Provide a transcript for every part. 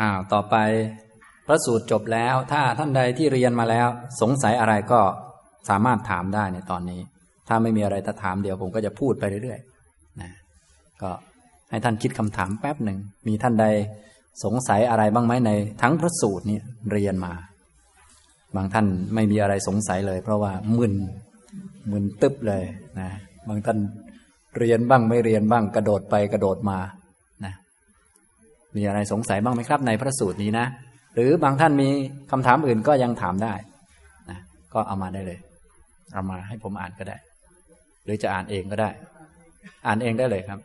อ้าวต่อไปพระสูตรจบแล้ว ถ้าท่านใดที่เรียนมาแล้ว สงสัยอะไรก็สามารถถามได้ในตอนนี้ ถ้าไม่มีอะไรจะถามเดี๋ยวผมก็จะพูดไปเรื่อยๆนะก็ให้ท่านคิดคำถามแป๊บหนึ่งมีท่านใดสงสัยอะไรบ้างไหมในทั้งพระสูตรนี่เรียนมา บางท่านไม่มีอะไรสงสัยเลย เพราะว่ามึนมึนตึ๊บเลยนะบางท่านเรียนบ้างไม่เรียนบ้างกระโดดไปกระโดดมา มีอะไรสงสัยบ้างไหมครับ ในพระสูตรนี้นะ หรือบางท่านมีคำถามอื่นก็ยังถามได้นะก็เอามาได้เลย เอามาให้ผมอ่านก็ได้ หรือจะอ่านเองก็ได้ อ่านเองได้เลยครับ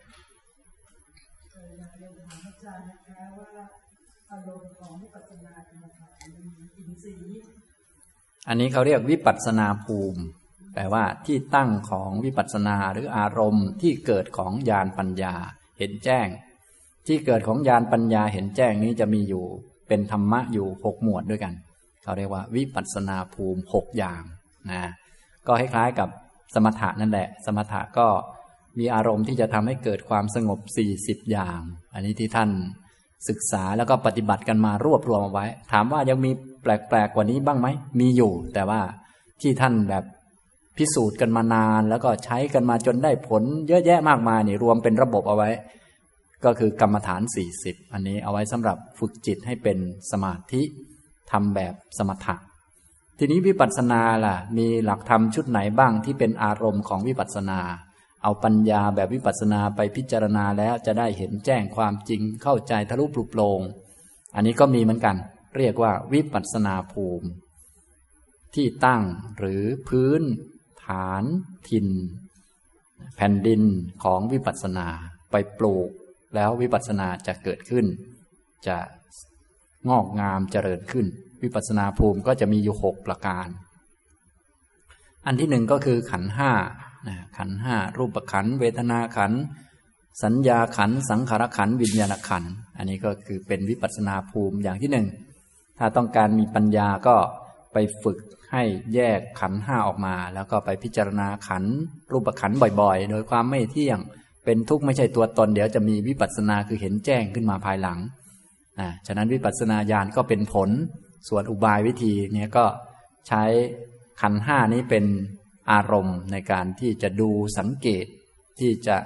อันนี้เขาเรียกวิปัสสนาภูมิ แปลว่าที่ตั้งของวิปัสสนาหรืออารมณ์ที่เกิดของญาณปัญญา เห็นแจ้ง ที่เกิดของญาณปัญญาเห็นแจ้งนี้จะมีอยู่ เป็นธรรมะอยู่หกหมวดด้วยกัน เขาเรียกว่าวิปัสนาภูมิหกอย่างนะก็คล้ายๆกับสมถะนั่นแหละ สมถะก็มีอารมณ์ที่จะทำให้เกิดความสงบสี่สิบอย่าง อันนี้ที่ท่านศึกษาแล้วก็ปฏิบัติกันมารวบรวมเอาไว้ ถามว่ายังมีแปลกๆกว่านี้บ้างไหม มีอยู่ แต่ว่าที่ท่านแบบพิสูจน์กันมานาน แล้วก็ใช้กันมาจนได้ผลเยอะแยะมากมายนี่รวมเป็นระบบเอาไว้ ก็คือกรรมฐาน 40 อันนี้เอาไว้สำหรับฝึกจิตให้เป็นสมาธิทำแบบสมถะ ทีนี้วิปัสสนาล่ะ มีหลักธรรมชุดไหนบ้างที่เป็นอารมณ์ของวิปัสสนา เอาปัญญาแบบวิปัสสนาไปพิจารณาแล้วจะได้เห็นแจ้งความจริงเข้าใจทะลุปลุกโปรงอันนี้ก็มีเหมือนกัน เรียกว่าวิปัสสนาภูมิ ที่ตั้งหรือพื้น ฐานทินแผ่นดินของวิปัสสนาไปปลูก แล้ววิปัสสนาจะเกิดขึ้น จะงอกงามเจริญขึ้น วิปัสสนาภูมิก็จะมีอยู่หกประการ อันที่หนึ่งก็คือขันห้าขันห้ารูปขันเวทนาขันสัญญาขันสังขารขันวิญญาณขันอันนี้ก็คือเป็นวิปัสสนาภูมิอย่างที่หนึ่งถ้าต้องการมีปัญญาก็ไปฝึกให้แยกขันห้าออกมา แล้วก็ไปพิจารณาขันรูปขันบ่อยๆ โดยความไม่เที่ยง เป็นทุกข์ไม่ใช่ตัวตน เดี๋ยวจะมีวิปัสสนาคือเห็นแจ้งขึ้นมาภายหลังนะฉะนั้นวิปัสสนาญาณก็เป็นผล ส่วนอุบายวิธีนี้ก็ใช้ขันห้านี้เป็นอารมณ์ในการที่จะดูสังเกตที่จะ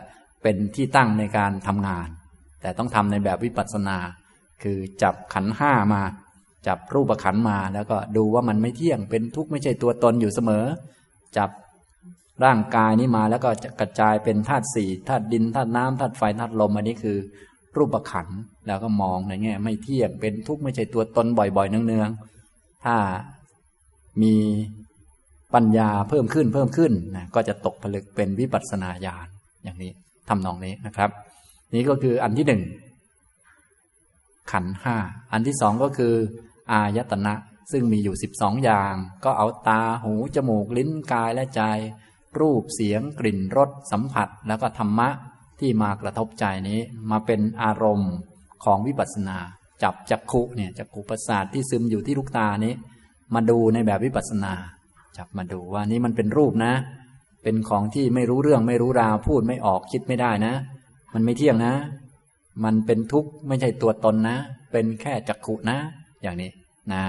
เป็นที่ตั้งในการทำงาน แต่ต้องทำในแบบวิปัสสนา คือจับขันห้ามา จับรูปขันมาแล้วก็ดูว่ามันไม่เที่ยงเป็นทุกข์ไม่ใช่ตัวตนอยู่เสมอ จับ ร่างกายนี้มาแล้วก็จะกระจายเป็นธาตุสี่ธาตุดินธาตุน้ำธาตุไฟธาตุลมอันนี้คือ รูปขันแล้วก็มองในแง่ไม่เที่ยงเป็นทุกข์ไม่ใช่ตัวตนบ่อยๆเนืองๆถ้ามีปัญญาเพิ่มขึ้นเพิ่มขึ้นนะก็จะตกผลึกเป็นวิปัสสนาญาณอย่างนี้ทำนองนี้นะครับ นี่ก็คืออันที่หนึ่งขันห้าอันที่สองก็คือ อายตนะ ซึ่งมีอยู่สิบสองอย่าง ก็เอาตาหูจมูกลิ้นกายและใจ รูปเสียงกลิ่นรสสัมผัส แล้วก็ธรรมะที่มากระทบใจนี้มาเป็นอารมณ์ของวิปัสสนา จับจักขุเนี่ยจักขุประสาทที่ซึมอยู่ที่ลูกตานี้ มาดูในแบบวิปัสสนา จับมาดูว่านี่มันเป็นรูปนะ เป็นของที่ไม่รู้เรื่องไม่รู้ราวพูดไม่ออกคิดไม่ได้นะ มันไม่เที่ยงนะ มันเป็นทุกข์ไม่ใช่ตัวตนนะ เป็นแค่จักขุนะ อย่างนี้นะ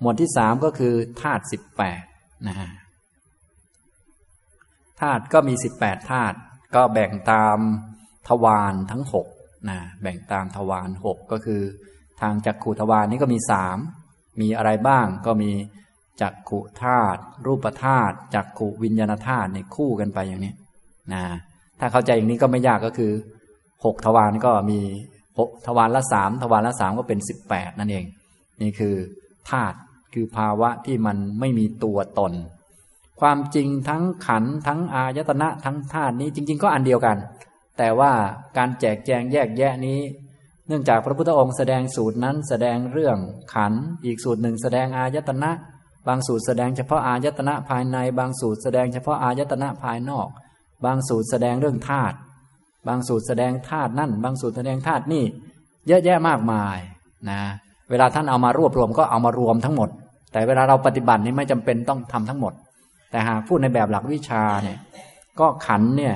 หมวดที่สามก็คือธาตุสิบแปดนะฮะ ธาตุก็มีสิบแปดธาตุก็แบ่งตามทวารทั้งหกนะแบ่งตามทวารหกก็คือ ทางจักขุทวารนี้ก็มีสามมีอะไรบ้างก็มีจักขุธาตุรูปธาตุจักขุวิญญาณธาตุในคู่กันไปอย่างนี้นะถ้าเข้าใจอย่างนี้ก็ไม่ยากก็คือหกทวารก็มีหกทวารละสามทวารละสามก็เป็นสิบแปดนั่นเอง นี่คือธาตุคือภาวะที่มันไม่มีตัวตน ความจริงทั้งขันทั้งอายตนะทั้งธาตุนี้จริง ๆ ก็อันเดียวกัน แต่ว่าการแจกแจงแยกแยะนี้ เนื่องจากพระพุทธองค์แสดงสูตรนั้นแสดงเรื่องขันอีกสูตรหนึ่งแสดงอายตนะ บางสูตรแสดงเฉพาะอายตนะภายใน บางสูตรแสดงเฉพาะอายตนะภายนอก บางสูตรแสดงเรื่องธาตุบางสูตรแสดงธาตุนั่น บางสูตรแสดงธาตุนี่ เยอะแยะมากมายนะเวลาท่านเอามารวบรวมก็เอามารวมทั้งหมด แต่เวลาเราปฏิบัตินี่ไม่จำเป็นต้องทำทั้งหมด แต่หากพูดในแบบหลักวิชาเนี่ย ก็ขันเนี่ย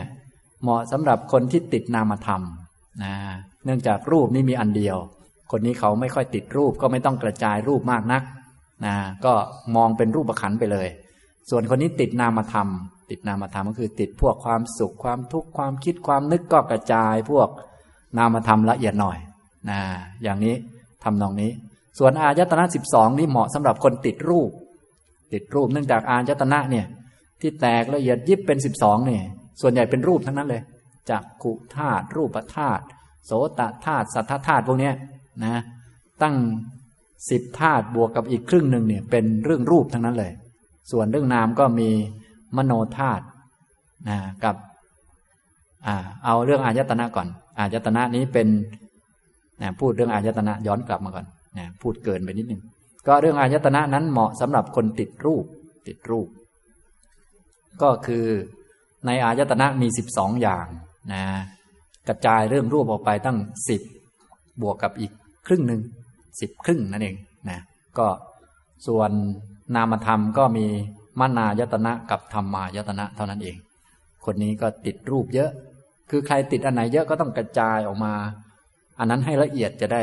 เหมาะสำหรับคนที่ติดนามธรรมนะเนื่องจากรูปนี่มีอันเดียว คนนี้เขาไม่ค่อยติดรูปก็ไม่ต้องกระจายรูปมากนักนะก็มองเป็นรูปขันไปเลย ส่วนคนนี้ติดนามธรรม ติดนามธรรมก็คือติดพวกความสุขความทุกข์ความคิดความนึกก็กระจายพวกนามธรรมละเอียดหน่อยนะอย่างนี้ทำนองนี้ ส่วนอายตนะสิบสองนี่เหมาะสำหรับคนติดรูป ติดรูปเนื่องจากอายตนะเนี่ย ที่แตกละเอียดยิบเป็นสิบสองเนี่ย ส่วนใหญ่เป็นรูปทั้งนั้นเลยจักขุธาตุรูปธาตุโสตธาตุสัทธธาตุพวกนี้นะ ตั้งสิบธาตุบวกกับอีกครึ่งหนึ่งเนี่ย เป็นเรื่องรูปทั้งนั้นเลย ส่วนเรื่องนามก็มีมโนธาตุนะกับอ่าเอาเรื่องอายตนะก่อน อายตนะนี้เป็นนะพูดเรื่องอายตนะย้อนกลับมาก่อนนะพูดเกินไปนิดนึง ก็เรื่องอายตนะนั้นเหมาะสำหรับคนติดรูป ติดรูป ก็คือในอายตนะมีสิบสองอย่างนะกระจายเรื่องรูปออกไปตั้งสิบบวกกับอีกครึ่งหนึ่งสิบครึ่งนั่นเองนะก็ส่วนนามธรรมก็มีมานายตนะกับธรรมายตนะเท่านั้นเอง คนนี้ก็ติดรูปเยอะ คือใครติดอันไหนเยอะก็ต้องกระจายออกมา อันนั้นให้ละเอียดจะได้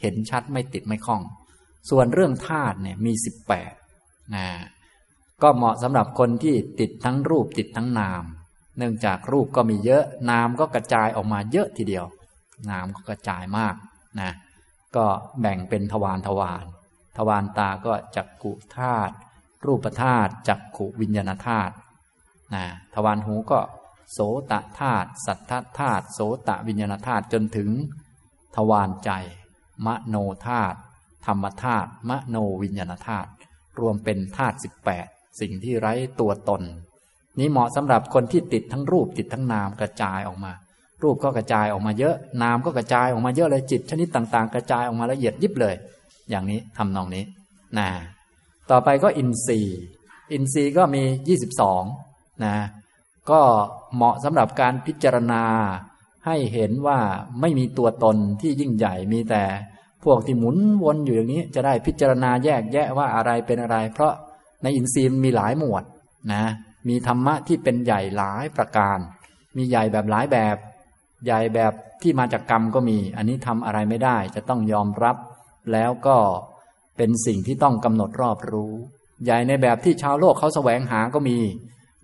เห็นชัดไม่ติดไม่คล้อง ส่วนเรื่องธาตุเนี่ยมีสิบแปดนะก็เหมาะสำหรับคนที่ติดทั้งรูปติดทั้งนาม เนื่องจากรูปก็มีเยอะ นามก็กระจายออกมาเยอะทีเดียว นามก็กระจายมากนะก็แบ่งเป็นทวารทวารทวารตาก็จักกุธาตุรูปธาตุจักขุวิญญาณธาตุนะทวารหูก็โสตธาตุสัทธธาตุโสตวิญญาณธาตุจนถึง ทวารใจ มโนธาตุ ธรรมธาตุมโนวิญญาณธาตุรวมเป็นธาตุสิบแปดสิ่งที่ไร้ตัวตน นี้เหมาะสำหรับคนที่ติดทั้งรูปติดทั้งนามกระจายออกมา รูปก็กระจายออกมาเยอะ นามก็กระจายออกมาเยอะเลยจิต ชนิดต่างๆ กระจายออกมาละเอียดยิบเลย อย่างนี้ทำนองนี้นะต่อไปก็อินทรีย์ อินทรีย์ก็มียี่สิบสองนะก็เหมาะสำหรับการพิจารณาให้เห็นว่าไม่มีตัวตนที่ยิ่งใหญ่มีแต่ พวกที่หมุนวนอยู่อย่างนี้จะได้พิจารณาแยกแยะว่าอะไรเป็นอะไร เพราะในอินทรีย์มีหลายหมวดนะมีธรรมะที่เป็นใหญ่หลายประการ มีใหญ่แบบหลายแบบ ใหญ่แบบที่มาจากกรรมก็มี อันนี้ทำอะไรไม่ได้ จะต้องยอมรับ แล้วก็เป็นสิ่งที่ต้องกำหนดรอบรู้ ใหญ่ในแบบที่ชาวโลกเขาแสวงหาก็มี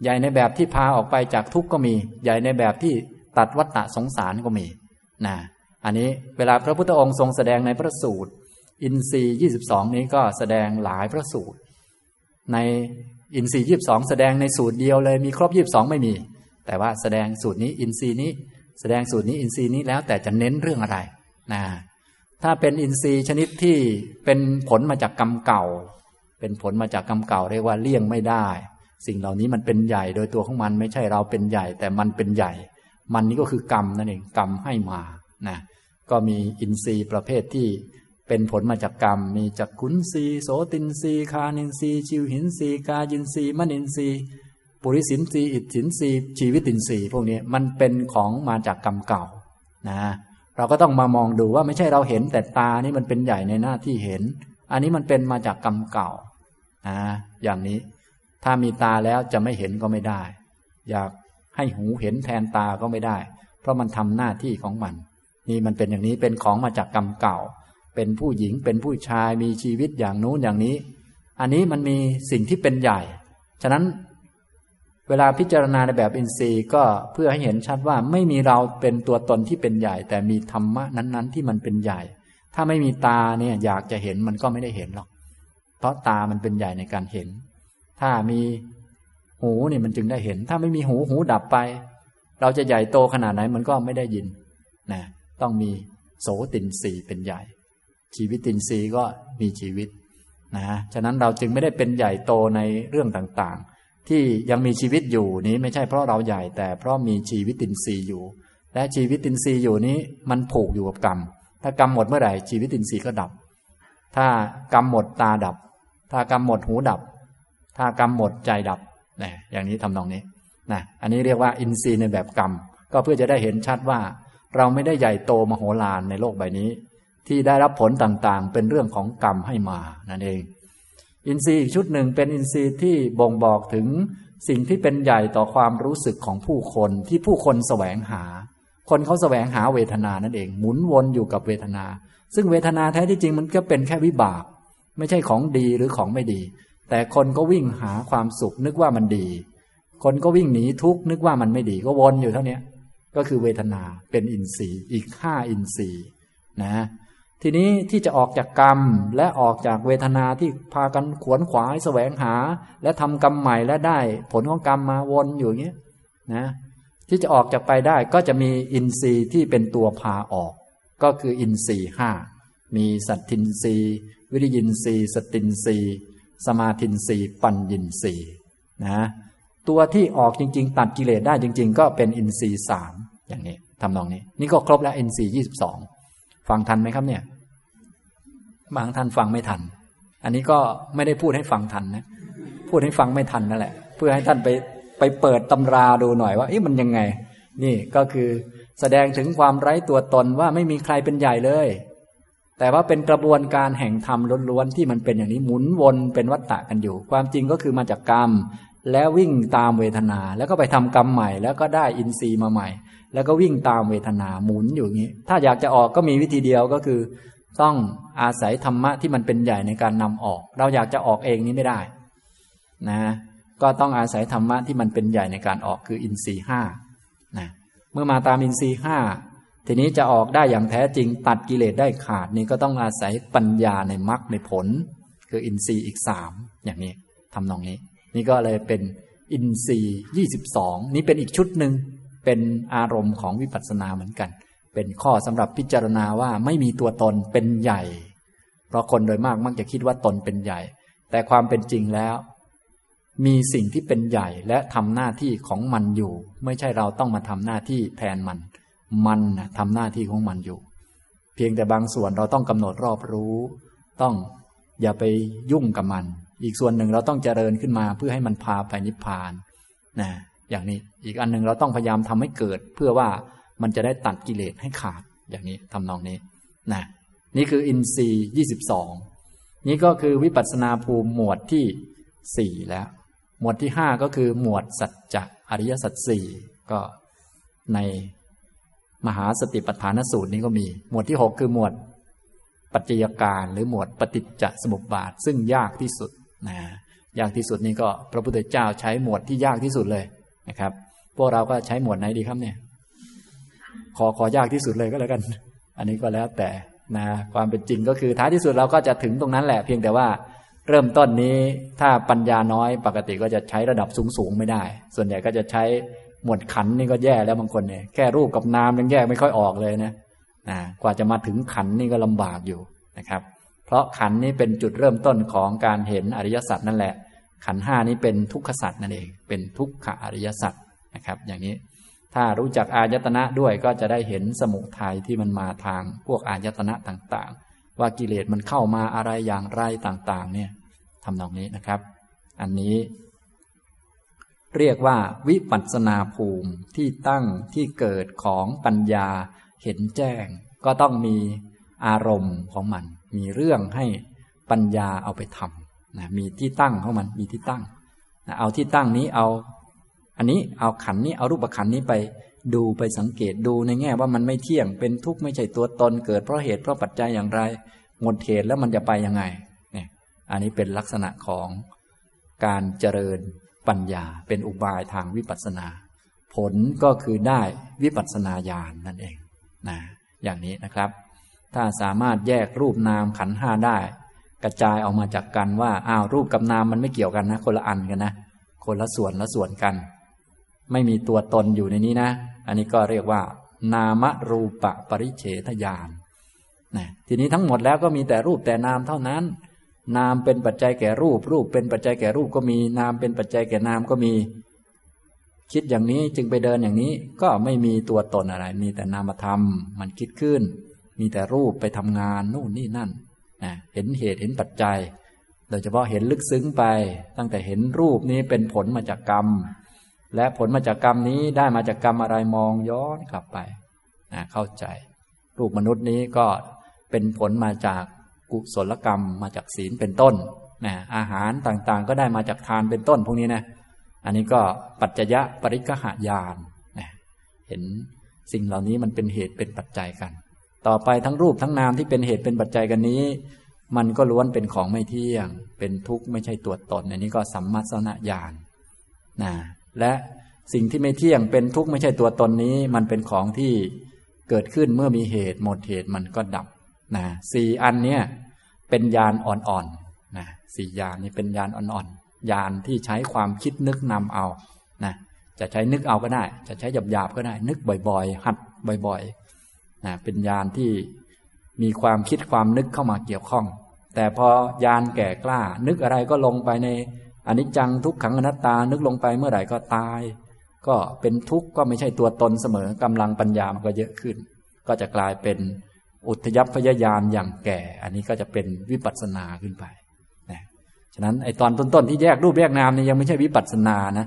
ใหญ่ในแบบที่พาออกไปจากทุกข์ก็มี ใหญ่ในแบบที่ตัดวัฏฏะสงสารก็มีนะ อันนี้เวลาพระพุทธองค์ทรงแสดงในพระสูตร อินทรีย์22 นี้ก็แสดงหลายพระสูตร ในอินทรีย์22 แสดงในสูตรเดียวเลยมีครบ 22 ไม่มี แต่ว่าแสดงสูตรนี้อินทรีย์นี้ แสดงสูตรนี้อินทรีย์นี้แล้วแต่จะเน้นเรื่องอะไรนะถ้าเป็นอินทรีย์ชนิดที่เป็นผลมาจากกรรมเก่า เป็นผลมาจากกรรมเก่าเรียกว่าเลี่ยงไม่ได้ สิ่งเหล่านี้มันเป็นใหญ่โดยตัวของมันไม่ใช่เราเป็นใหญ่ แต่มันเป็นใหญ่ มันนี้ก็คือกรรมนั่นเองกรรมให้มา นะก็มีอินทรีย์ประเภทที่เป็นผลมาจากกรรม มีจักขุนทรีย์โสตินทรีย์ฆานินทรีย์ชิวหินทรีย์กายินทรีย์มนินทรีย์ปุริสินทรีย์อิตถินทรีย์ชีวิตินทรีย์พวกนี้มันเป็นของมาจากกรรมเก่านะเราก็ต้องมามองดูว่าไม่ใช่เราเห็นแต่ตานี่มันเป็นใหญ่ในหน้าที่เห็น อันนี้มันเป็นมาจากกรรมเก่านะอย่างนี้ถ้ามีตาแล้วจะไม่เห็นก็ไม่ได้ อยากให้หูเห็นแทนตาก็ไม่ได้ เพราะมันทำหน้าที่ของมัน นี่มันเป็นอย่างนี้เป็นของมาจากกรรมเก่า เป็นผู้หญิงเป็นผู้ชายมีชีวิตอย่างนู้นอย่างนี้ อันนี้มันมีสิ่งที่เป็นใหญ่ ฉะนั้นเวลาพิจารณาในแบบอินทรีย์ก็เพื่อให้เห็นชัดว่าไม่มีเราเป็นตัวตนที่เป็นใหญ่ แต่มีธรรมะนั้นๆ ที่มันเป็นใหญ่ ถ้าไม่มีตาเนี่ยอยากจะเห็นมันก็ไม่ได้เห็นหรอก เพราะตามันเป็นใหญ่ในการเห็น ถ้ามีหูเนี่ยมันจึงได้เห็น ถ้าไม่มีหูหูดับไป เราจะใหญ่โตขนาดไหนมันก็ไม่ได้ยินนะ ต้องมีโสตินรีเป็นใหญ่ ชีวิตินทรีก็มีชีวิตนะฉะนั้นเราจึงไม่ได้เป็นใหญ่โตในเรื่องต่างๆ ที่ยังมีชีวิตอยู่นี้ไม่ใช่เพราะเราใหญ่แต่เพราะมีชีวิตินทรีย์อยู่ และชีวิตินทรีย์อยู่นี้มันผูกอยู่กับกรรม ถ้ากรรมหมดเมื่อไหร่ชีวิตินทรีย์ก็ดับ ถ้ากรรมหมดตาดับ ถ้ากรรมหมดหูดับ ถ้ากรรมหมดใจดับนะอย่างนี้ทำนองนี้นะอันนี้เรียกว่าอินทรีย์ในแบบกรรม ก็เพื่อจะได้เห็นชัดว่า เราไม่ได้ใหญ่โตมโหฬารในโลกใบนี้ ที่ได้รับผลต่างๆ เป็นเรื่องของกรรมให้มานั่นเอง อินทรีย์อีกชุดหนึ่งเป็นอินทรีย์ที่บ่งบอกถึงสิ่งที่เป็นใหญ่ต่อความรู้สึกของผู้คนที่ผู้คนแสวงหา คนเขาแสวงหาเวทนานั่นเอง หมุนวนอยู่กับเวทนา ซึ่งเวทนาแท้ที่จริงมันก็เป็นแค่วิบาก ไม่ใช่ของดีหรือของไม่ดี แต่คนก็วิ่งหาความสุขนึกว่ามันดี คนก็วิ่งหนีทุกข์นึกว่ามันไม่ดีก็วนอยู่เท่านี้ ก็คือเวทนาเป็นอินทรีย์อีกห้าอินทรีย์นะทีนี้ที่จะออกจากกรรมและออกจากเวทนาที่พากันขวนขวายแสวงหา และทำกรรมใหม่และได้ผลของกรรมมาวนอยู่อย่างนี้นะที่จะออกจากไปได้ก็จะมีอินทรีย์ที่เป็นตัวพาออก ก็คืออินทรีย์ห้ามีสัตทินทรีย์วิริยินทรีย์สตินทรีย์สมาธินทรีย์ปัญญินทรีย์นะ ตัวที่ออกจริง ๆ ตัดกิเลสได้จริง ๆ ก็เป็นอินทรีย์สามอย่างนี้ทำนองนี้ นี่ก็ครบแล้วอินทรีย์ยี่สิบสองฟังทันไหมครับเนี่ยบางท่านฟังไม่ทัน อันนี้ก็ไม่ได้พูดให้ฟังทันนะพูดให้ฟังไม่ทันนั่นแหละ เพื่อให้ท่านไปไปเปิดตำราดูหน่อยว่าเอ๊ะมันยังไง นี่ก็คือแสดงถึงความไร้ตัวตนว่าไม่มีใครเป็นใหญ่เลย แต่ว่าเป็นกระบวนการแห่งธรรมล้วนๆที่มันเป็นอย่างนี้หมุนวนเป็นวัฏฏะกันอยู่ ความจริงก็คือมาจากกรรม แล้ววิ่งตามเวทนา แล้วก็ไปทำกรรมใหม่ แล้วก็ได้อินทรีย์มาใหม่ แล้วก็วิ่งตามเวทนาหมุนอยู่อย่างนี้ ถ้าอยากจะออกก็มีวิธีเดียวก็คือ ต้องอาศัยธรรมะที่มันเป็นใหญ่ในการนำออก เราอยากจะออกเองนี้ไม่ได้ นะ ก็ต้องอาศัยธรรมะที่มันเป็นใหญ่ในการออกคืออินทรีห้านะเมื่อมาตามอินทรีห้าทีนี้จะออกได้อย่างแท้จริงตัดกิเลสได้ขาดนี่ก็ต้องอาศัยปัญญาในมรรคในผล คืออินทรีย์อีกสามอย่างนี้ทำนองนี้ นี่ก็เลยเป็นอินทรีย์ยี่สิบสองนี่เป็นอีกชุดหนึ่งเป็นอารมณ์ของวิปัสสนาเหมือนกัน เป็นข้อสำหรับพิจารณาว่าไม่มีตัวตนเป็นใหญ่ เพราะคนโดยมากมักจะคิดว่าตนเป็นใหญ่ แต่ความเป็นจริงแล้ว มีสิ่งที่เป็นใหญ่และทำหน้าที่ของมันอยู่ ไม่ใช่เราต้องมาทำหน้าที่แทนมัน มันนะทำหน้าที่ของมันอยู่ เพียงแต่บางส่วนเราต้องกำหนดรอบรู้ ต้องอย่าไปยุ่งกับมัน อีกส่วนหนึ่งเราต้องเจริญขึ้นมาเพื่อให้มันพาไปนิพพานนะอย่างนี้อีกอันหนึ่งเราต้องพยายามทำให้เกิด เพื่อว่ามันจะได้ตัดกิเลสให้ขาดอย่างนี้ทำนองนี้นะนี่คืออินทรีย์ยี่สิบสองนี่ก็คือวิปัสสนาภูมิหมวดที่สี่แล้ว หมวดที่ห้าก็คือหมวดสัจจะอริยสัจสี่ก็ในมหาสติปัฏฐานสูตรนี้ก็มี หมวดที่หกคือหมวดปัจจัยการหรือหมวดปฏิจจสมุปบาท ซึ่งยากที่สุด นะยากที่สุดนี่ก็พระพุทธเจ้าใช้หมวดที่ยากที่สุดเลยนะครับ พวกเราก็ใช้หมวดไหนดีครับเนี่ย ขอขอยากที่สุดเลยก็แล้วกัน อันนี้ก็แล้วแต่นะความเป็นจริงก็คือท้ายที่สุดเราก็จะถึงตรงนั้นแหละ เพียงแต่ว่าเริ่มต้นนี้ถ้าปัญญาน้อยปกติก็จะใช้ระดับสูงสูงไม่ได้ ส่วนใหญ่ก็จะใช้หมวดขันนี่ก็แย่แล้วบางคนเนี่ยแค่รูปกับนามยังแยกไม่ค่อยออกเลยนะนะกว่าจะมาถึงขันนี่ก็ลำบากอยู่นะครับ เพราะขันนี้เป็นจุดเริ่มต้นของการเห็นอริยสัจนั่นแหละ ขันห้านี้เป็นทุกขสัตว์นั่นเอง เป็นทุกขอริยสัจนะครับ อย่างนี้ถ้ารู้จักอายตนะด้วยก็จะได้เห็นสมุทัยที่มันมาทางพวกอายตนะต่างๆ ว่ากิเลสมันเข้ามาอะไรอย่างไรต่างๆ เนี่ยทำนองนี้นะครับ อันนี้ เรียกว่าวิปัสนาภูมิที่ตั้งที่เกิดของปัญญาเห็นแจ้ง ก็ต้องมีอารมณ์ของมัน มีเรื่องให้ปัญญาเอาไปทำนะมีที่ตั้งของมันมีที่ตั้งนะเอาที่ตั้งนี้เอา อันนี้เอาขันนี้เอารูปขันนี้ไปดูไปสังเกตดูในแง่ว่ามันไม่เที่ยงเป็นทุกข์ไม่ใช่ตัวตนเกิดเพราะเหตุเพราะปัจจัยอย่างไร หมดเหตุแล้วมันจะไปยังไงเนี่ยอันนี้เป็นลักษณะของการเจริญปัญญาเป็นอุบายทางวิปัสสนา ผลก็คือได้วิปัสสนาญาณนนั่นเองนะอย่างนี้นะครับ ถ้าสามารถแยกรูปนามขันห้าได้ กระจายออกมาจากกันว่าอ้าวรูปกับนามมันไม่เกี่ยวกันนะ คนละอันกันนะ คนละส่วนละส่วนกัน ไม่มีตัวตนอยู่ในนี้นะ อันนี้ก็เรียกว่า นามรูปะปริเฉทญาณนะทีนี้ทั้งหมดแล้วก็มีแต่รูปแต่นามเท่านั้น นามเป็นปัจจัยแก่รูป รูปเป็นปัจจัยแก่รูปก็มี นามเป็นปัจจัยแก่นามก็มี คิดอย่างนี้จึงไปเดินอย่างนี้ก็ไม่มีตัวตนอะไร มีแต่นามธรรม มันคิดขึ้น มีแต่รูปไปทำงานนู่นนี่นั่นนะเห็นเหตุเห็นปัจจัย โดยเฉพาะเห็นลึกซึ้งไป ตั้งแต่เห็นรูปนี้เป็นผลมาจากกรรม และผลมาจากกรรมนี้ได้มาจากกรรมอะไรมองย้อนกลับไปนะเข้าใจ รูปมนุษย์นี้ก็เป็นผลมาจากกุศลกรรมมาจากศีลเป็นต้นนะอาหารต่างๆ ก็ได้มาจากทานเป็นต้นพวกนี้นะอันนี้ก็ปัจจยะปริกหายานนะเห็นสิ่งเหล่านี้มันเป็นเหตุเป็นปัจจัยกัน ต่อไปทั้งรูปทั้งนามที่เป็นเหตุเป็นปัจจัยกันนี้ มันก็ล้วนเป็นของไม่เที่ยง เป็นทุกข์ไม่ใช่ตัวตนอันนี้ก็สัมมาสนญาณนะและสิ่งที่ไม่เที่ยงเป็นทุกข์ไม่ใช่ตัวตนนี้ มันเป็นของที่เกิดขึ้นเมื่อมีเหตุหมดเหตุมันก็ดับนะสี่อันเนี้ยเป็นยานอ่อนๆนะสี่ยานนี้เป็นยานอ่อนๆยานที่ใช้ความคิดนึกนำเอานะจะใช้นึกเอาก็ได้ จะใช้หยาบๆก็ได้ นึกบ่อยๆ หัดบ่อยๆ นะเป็นยานที่มีความคิดความนึกเข้ามาเกี่ยวข้อง แต่พอยานแก่กล้า นึกอะไรก็ลงไปในอนิจจังทุกขังอนัตตานึกลงไปเมื่อไหร่ก็ตาย ก็เป็นทุกข์ก็ไม่ใช่ตัวตนเสมอกำลังปัญญามันก็เยอะขึ้น ก็จะกลายเป็นอุทยพยายานอย่างแก่ อันนี้ก็จะเป็นวิปัสสนาขึ้นไปนะฉะนั้นไอตอนต้นๆที่แยกรูปแยกนามนี่ยังไม่ใช่วิปัสสนานะ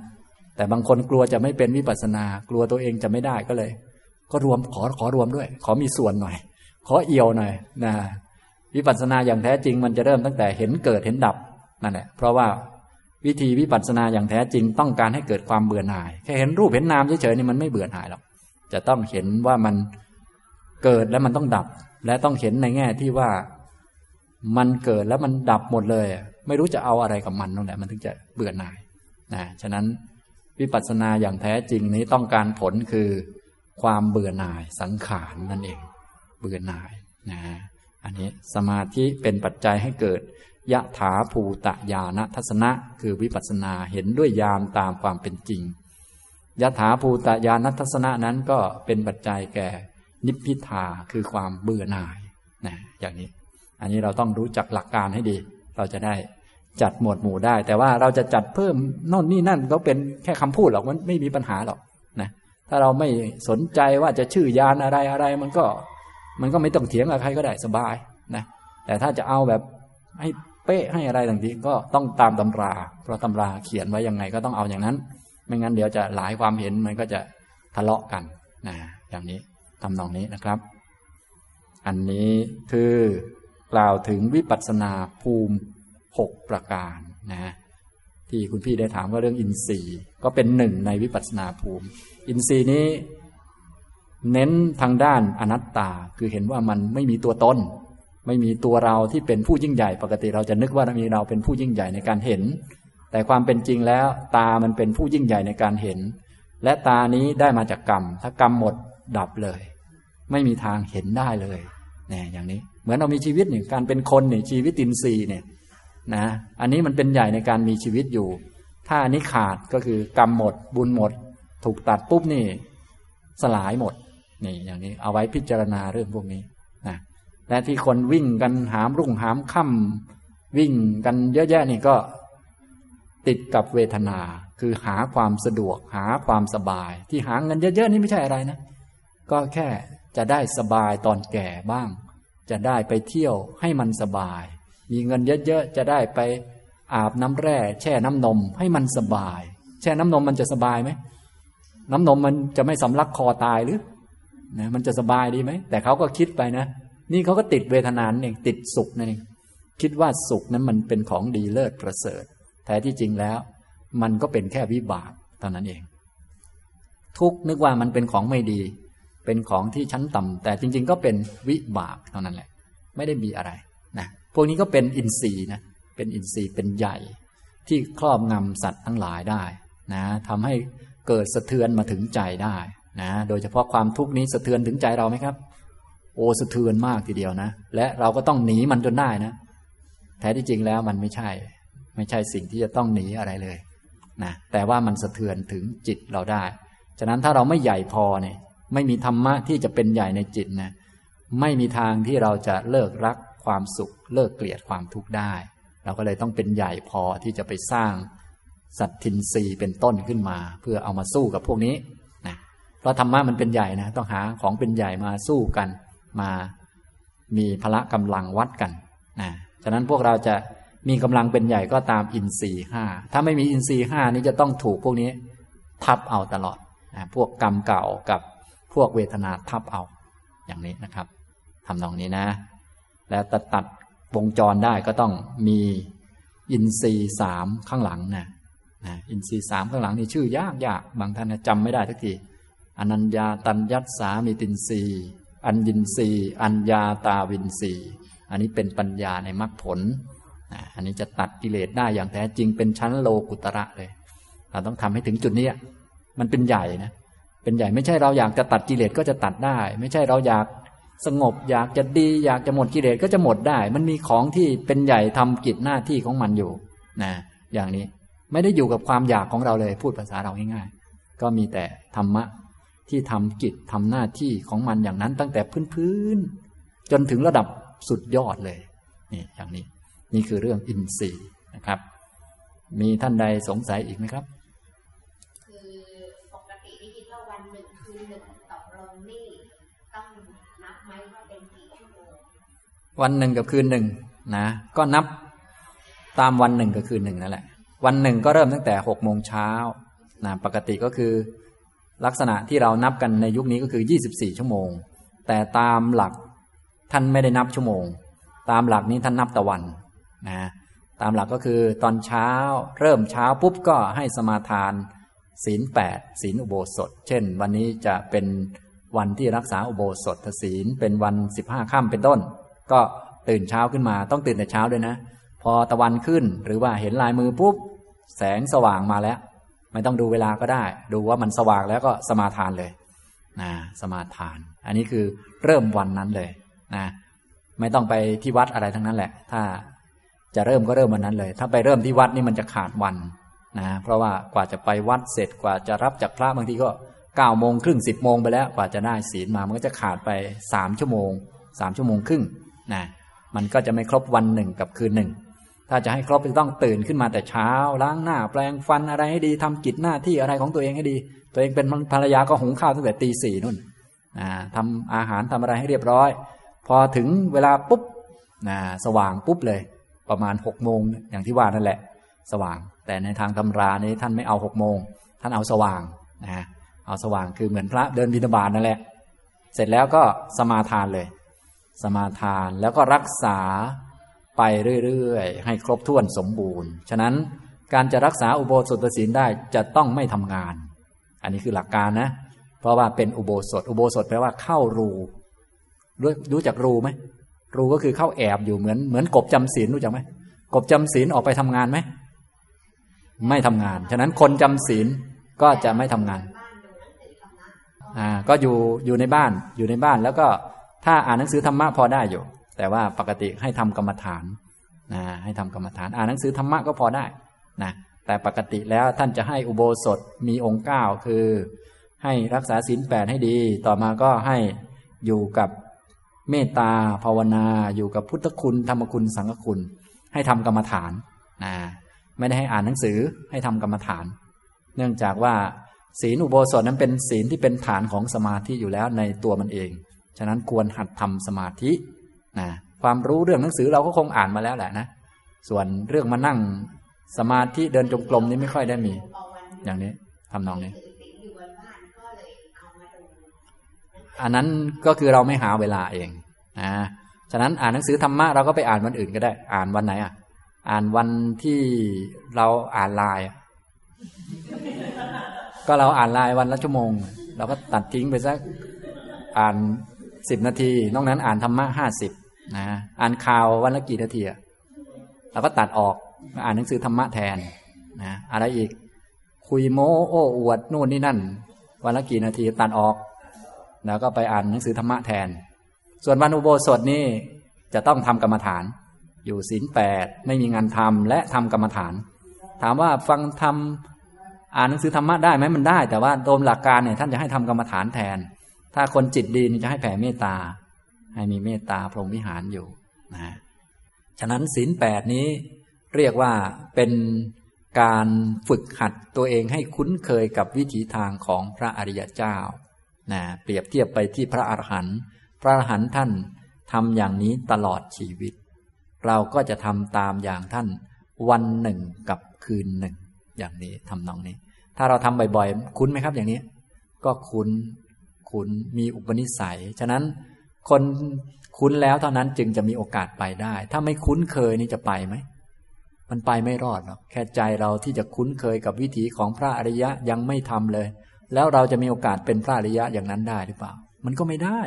แต่บางคนกลัวจะไม่เป็นวิปัสสนา กลัวตัวเองจะไม่ได้ก็เลย ก็รวมขอขอรวมด้วย ขอมีส่วนหน่อย ขอเอี่ยวหน่อยนะวิปัสสนาอย่างแท้จริงมันจะเริ่มตั้งแต่เห็นเกิดเห็นดับนั่นแหละเพราะว่าวิธีวิปัสสนาอย่างแท้จริงต้องการให้เกิดความเบื่อหน่าย แค่เห็นรูปเห็นนามเฉยๆนี่มันไม่เบื่อหน่ายหรอกจะต้องเห็นว่ามันเกิดแล้วมันต้องดับ และต้องเห็นในแง่ที่ว่ามันเกิดแล้วมันดับหมดเลย ไม่รู้จะเอาอะไรกับมันนั่นแหละมันถึงจะเบื่อหน่ายนะฉะนั้นวิปัสสนาอย่างแท้จริงนี้ต้องการผลคือ ความเบื่อหน่ายสังขารนั่นเอง เบื่อหน่ายนะอันนี้สมาธิเป็นปัจจัยให้เกิดยะถาภูตะญาณทัศนะ คือวิปัสสนาเห็นด้วยญาณตามความเป็นจริงยะถาภูตะญาณทัศนะนั้นก็เป็นปัจจัยแก่นิพพิทาคือความเบื่อหน่ายนะอย่างนี้ อันนี้เราต้องรู้จักหลักการให้ดี เราจะได้จัดหมวดหมู่ได้ แต่ว่าเราจะจัดเพิ่มโน่นนี่นั่นก็เป็นแค่คำพูดหรอกมันไม่มีปัญหาหรอก ถ้าเราไม่สนใจว่าจะชื่อยานอะไรอะไร มันก็ มันก็ไม่ต้องเถียงกับใครก็ได้สบายนะแต่ถ้าจะเอาแบบให้เป๊ะให้อะไรต่างๆก็ต้องตามตำรา เพราะตำราเขียนไว้ยังไงก็ต้องเอาอย่างนั้น ไม่งั้นเดี๋ยวจะหลายความเห็นมันก็จะทะเลาะกันนะอย่างนี้ทำนองนี้นะครับ อันนี้คือกล่าวถึงวิปัสสนาภูมิหกประการนะที่คุณพี่ได้ถามว่าเรื่องอินทรีย์ ก็เป็นหนึ่งในวิปัสสนาภูมิ อินทรีย์นี้ เน้นทางด้านอนัตตา คือเห็นว่ามันไม่มีตัวตน ไม่มีตัวเราที่เป็นผู้ยิ่งใหญ่ ปกติเราจะนึกว่ามีเราเป็นผู้ยิ่งใหญ่ในการเห็น แต่ความเป็นจริงแล้ว ตามันเป็นผู้ยิ่งใหญ่ในการเห็น และตานี้ได้มาจากกรรม ถ้ากรรมหมดดับเลย ไม่มีทางเห็นได้เลยเนี่ยอย่างนี้ เหมือนเรามีชีวิตเนี่ยการเป็นคนเนี่ยชีวิตตินซีเนี่ยนะอันนี้มันเป็นใหญ่ในการมีชีวิตอยู่ ถ้าอันนี้ขาดก็คือกรรมหมด บุญหมด ถูกตัดปุ๊บนี่ สลายหมด นี่ อย่างนี้ เอาไว้พิจารณาเรื่องพวกนี้นะและที่คนวิ่งกันหามรุ่งหามค่ำวิ่งกันเยอะแยะนี่ก็ ติดกับเวทนา คือหาความสะดวก หาความสบาย ที่หาเงินเยอะ ๆ นี่ไม่ใช่อะไรนะ ก็แค่จะได้สบายตอนแก่บ้าง จะได้ไปเที่ยวให้มันสบาย มีเงินเยอะๆจะได้ไปอาบน้ำแร่ แช่น้ำนมให้มันสบาย แช่น้ำนมมันจะสบายไหม น้ำนมมันจะไม่สำลักคอตายหรือนะมันจะสบายดีไหม แต่เขาก็คิดไปนะ นี่เขาก็ติดเวทนานเองติดสุขนั่นเองคิดว่าสุขนั้นมันเป็นของดีเลิศประเสริฐแท้ที่จริงแล้ว มันก็เป็นแค่วิบากเท่านั้นเอง ทุกนึกว่ามันเป็นของไม่ดี เป็นของที่ชั้นต่ำแต่จริง ๆ ก็เป็นวิบากเท่านั้นแหละ ไม่ได้มีอะไรนะพวกนี้ก็เป็นอินทรีย์นะเป็นอินทรีย์เป็นใหญ่ ที่ครอบงำสัตว์ทั้งหลายได้นะทำให้ เกิดสะเทือนมาถึงใจได้นะโดยเฉพาะความทุกข์นี้สะเทือนถึงใจเราไหมครับ โอสะเทือนมากทีเดียวนะ และเราก็ต้องหนีมันจนได้นะแท้ที่จริงแล้วมันไม่ใช่ ไม่ใช่สิ่งที่จะต้องหนีอะไรเลยนะแต่ว่ามันสะเทือนถึงจิตเราได้ ฉะนั้นถ้าเราไม่ใหญ่พอเนี่ย ไม่มีธรรมะที่จะเป็นใหญ่ในจิตนะไม่มีทางที่เราจะเลิกรักความสุข เลิกเกลียดความทุกข์ได้ เราก็เลยต้องเป็นใหญ่พอที่จะไปสร้าง สัตทินรีเป็นต้นขึ้นมา เพื่อเอามาสู้กับพวกนี้นะเพราะธรรมะมันเป็นใหญ่นะต้องหาของเป็นใหญ่มาสู้กัน มามีพละกำลังวัดกันนะฉะนั้นพวกเราจะมีกำลังเป็นใหญ่ก็ตามอินทรีห้าถ้าไม่มีอินทรีห้านี้จะต้องถูกพวกนี้ ทับเอาตลอดนะพวกกรรมเก่ากับพวกเวทนาทับเอา อย่างนี้นะครับทำตรงนี้นะ แล้วตัดตัดวงจรได้ก็ต้องมีอินทรีสามข้างหลังนะ นะอินทรีสามข้างหลังนี่ชื่อยากยากบางท่านจำไม่ได้ทักทีอนัญญาตัญญัตสามีตินรีอัญญินรีอัญญาตาวินรีอันนี้เป็นปัญญาในมรรคผลอันนี้จะตัดกิเลสได้อย่างแท้จริงเป็นชั้นโลกุตระเลย เราต้องทำให้ถึงจุดนี้มันเป็นใหญ่นะเป็นใหญ่ไม่ใช่เราอยากจะตัดกิเลสก็จะตัดได้ ไม่ใช่เราอยากสงบอยากจะดีอยากจะหมดกิเลสก็จะหมดได้ มันมีของที่เป็นใหญ่ทำกิจหน้าที่ของมันอยู่นะอย่างนี้ ไม่ได้อยู่กับความอยากของเราเลย พูดภาษาเราง่ายๆ ก็มีแต่ธรรมะที่ทำกิจทำหน้าที่ของมันอย่างนั้นตั้งแต่พื้นๆจนถึงระดับสุดยอดเลยนี่อย่างนี้ นี่คือเรื่องอินทรีย์นะครับ มีท่านใดสงสัยอีกไหมครับคือปกติที่คิดว่าวันหนึ่งคืนหนึ่งต่อลงนี่ต้องนับไหมว่าเป็นกี่ชั่วโมงวันหนึ่งกับคืนหนึ่งนะ ก็นับตามวันหนึ่งกับคืนหนึ่งนั่นแหละ วันหนึ่งก็เริ่มตั้งแต่หกโมงเช้านะปกติก็คือ ลักษณะที่เรานับกันในยุคนี้ก็คือ 24 ชั่วโมง แต่ตามหลักท่านไม่ได้นับชั่วโมง ตามหลักนี้ท่านนับตะวันนะตามหลักก็คือตอนเช้าเริ่มเช้าปุ๊บก็ให้สมาทานศีลแปดศีลอุโบสถ เช่น วันนี้จะเป็นวันที่รักษาอุโบสถศีลเป็นวันสิบห้าค่ำเป็นต้น ก็ตื่นเช้าขึ้นมาต้องตื่นแต่เช้าด้วยนะ พอตะวันขึ้นหรือว่าเห็นลายมือปุ๊บแสงสว่างมาแล้ว ไม่ต้องดูเวลาก็ได้ ดูว่ามันสว่างแล้วก็สมาทานเลยนะสมาทาน อันนี้คือเริ่มวันนั้นเลยนะไม่ต้องไปที่วัดอะไรทั้งนั้นแหละ ถ้าจะเริ่มก็เริ่มวันนั้นเลย ถ้าไปเริ่มที่วัดนี่มันจะขาดวันนะเพราะว่ากว่าจะไปวัดเสร็จกว่าจะรับจากพระบางทีก็เก้าโมงครึ่งสิบโมงไปแล้วกว่าจะได้ศีลมามันก็จะขาดไปสามชั่วโมงสามชั่วโมงครึ่งนะมันก็จะไม่ครบวันหนึ่งกับคืนหนึ่ง ถ้าจะให้ครบจะต้องตื่นขึ้นมาแต่เช้า ล้างหน้าแปรงฟันอะไรให้ดีทำกิจหน้าที่อะไรของตัวเองให้ดี ตัวเองเป็นภรรยาก็หุงข้าวตั้งแต่ตีสี่นู่นทำอาหารทำอะไรให้เรียบร้อย พอถึงเวลาปุ๊บสว่างปุ๊บเลย ประมาณหกโมงอย่างที่ว่านั่นแหละ สว่าง แต่ในทางตำรานี้ท่านไม่เอาหกโมงท่านเอาสว่างนะเอาสว่างคือเหมือนพระเดินบิณฑบาตนั่นแหละ เสร็จแล้วก็สมาทานเลย สมาทานแล้วก็รักษา ไปเรื่อยๆ ให้ครบถ้วนสมบูรณ์ ฉะนั้นการจะรักษาอุโบสถศีลได้จะต้องไม่ทำงาน อันนี้คือหลักการนะ เพราะว่าเป็นอุโบสถ อุโบสถแปลว่าเข้ารู รู้รู้จักรูไหม รูก็คือเข้าแอบอยู่เหมือนเหมือนกบจำศีลรู้จักไหม กบจำศีลออกไปทำงานไหม ไม่ทำงาน ฉะนั้นคนจำศีลก็จะไม่ทำงาน อ่า ก็อยู่อยู่ในบ้านอยู่ในบ้านแล้วก็ถ้าอ่านหนังสือธรรมะพอได้อยู่ แต่ว่าปกติให้ทำกรรมฐานนะให้ทำกรรมฐาน อ่านหนังสือธรรมะก็พอได้นะแต่ปกติแล้วท่านจะให้อุโบสถมีองค์เก้าคือ ให้รักษาศีลแปดให้ดี ต่อมาก็ให้อยู่กับเมตตาภาวนาอยู่กับพุทธคุณธรรมคุณสังฆคุณ ให้ทำกรรมฐานนะไม่ได้ให้อ่านหนังสือให้ทำกรรมฐาน เนื่องจากว่าศีลอุโบสถนั้นเป็นศีลที่เป็นฐานของสมาธิอยู่แล้วในตัวมันเอง ฉะนั้นควรหัดทำสมาธิ นะความรู้เรื่องหนังสือเราก็คงอ่านมาแล้วแหละนะส่วนเรื่องมานั่งสมาธิเดินจงกรมนี่ไม่ค่อยได้มี อย่างนี้ทำนองนี้ อันนั้นก็คือเราไม่หาเวลาเองนะฉะนั้นอ่านหนังสือธรรมะเราก็ไปอ่านวันอื่นก็ได้ อ่านวันไหนอะ อ่านวันที่เราอ่านไลน์ก็เราอ่านไลน์วันละชั่วโมง เราก็ตัดทิ้งไปสักอ่านสิบนาที นอกนั้นอ่านธรรมะห้าสิบ นะอ่านข่าววันละกี่นาทีเราก็ตัดออกอ่านหนังสือธรรมะแทนนะอะไรอีก คุยโม้โอ้อวดนู่นนี่นั่น วันละกี่นาทีตัดออก แล้วก็ไปอ่านหนังสือธรรมะแทน ส่วนวันอุโบสถนี่จะต้องทำกรรมฐาน อยู่ศีลแปดไม่มีงานทำและทำกรรมฐาน ถามว่าฟังทำอ่านหนังสือธรรมะได้ไหมมันได้ แต่ว่าโดมหลักการเนี่ยท่านจะให้ทำกรรมฐานแทน ถ้าคนจิตดีนี่จะให้แผ่เมตตา ให้มีเมตตาพรหมวิหารอยู่นะฉะนั้นศีลแปดนี้เรียกว่าเป็นการฝึกหัดตัวเองให้คุ้นเคยกับวิถีทางของพระอริยเจ้านะเปรียบเทียบไปที่พระอรหันต์พระอรหันต์ท่านทำอย่างนี้ตลอดชีวิต เราก็จะทำตามอย่างท่านวันหนึ่งกับคืนหนึ่ง อย่างนี้ทำนองนี้ ถ้าเราทำบ่อยๆ คุ้นไหมครับอย่างนี้ ก็คุ้นคุ้นมีอุปนิสัย ฉะนั้น คนคุ้นแล้วเท่านั้นจึงจะมีโอกาสไปได้ ถ้าไม่คุ้นเคยนี่จะไปไหม มันไปไม่รอดหรอก แค่ใจเราที่จะคุ้นเคยกับวิถีของพระอริยะยังไม่ทำเลย แล้วเราจะมีโอกาสเป็นพระอริยะอย่างนั้นได้หรือเปล่า มันก็ไม่ได้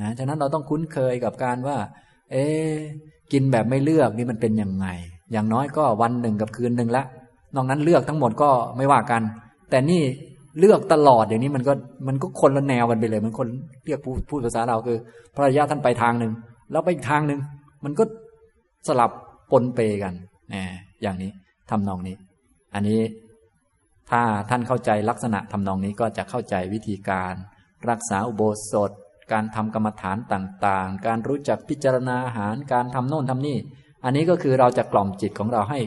นะ ฉะนั้นเราต้องคุ้นเคยกับการว่า เอ๊กินแบบไม่เลือกนี่มันเป็นยังไง อย่างน้อยก็วันหนึ่งกับคืนหนึ่งละ นอกนั้นเลือกทั้งหมดก็ไม่ว่ากัน แต่นี่ เลือกตลอดอย่างนี้มันก็มันก็คนละแนวกันไปเลย มันคนเรียกพูดพูดภาษาเราคือ พระรยาท่านไปทางหนึ่งแล้วไปอีกทางหนึ่งมันก็สลับปนเปกันแหมอย่างนี้ทำนองนี้ อันนี้ถ้าท่านเข้าใจลักษณะทำนองนี้ก็จะเข้าใจวิธีการ รักษาอุโบสถ การทำกรรมฐานต่างๆ การรู้จักพิจารณาอาหารการทำโน่นทำนี่ อันนี้ก็คือเราจะกล่อมจิตของเราให้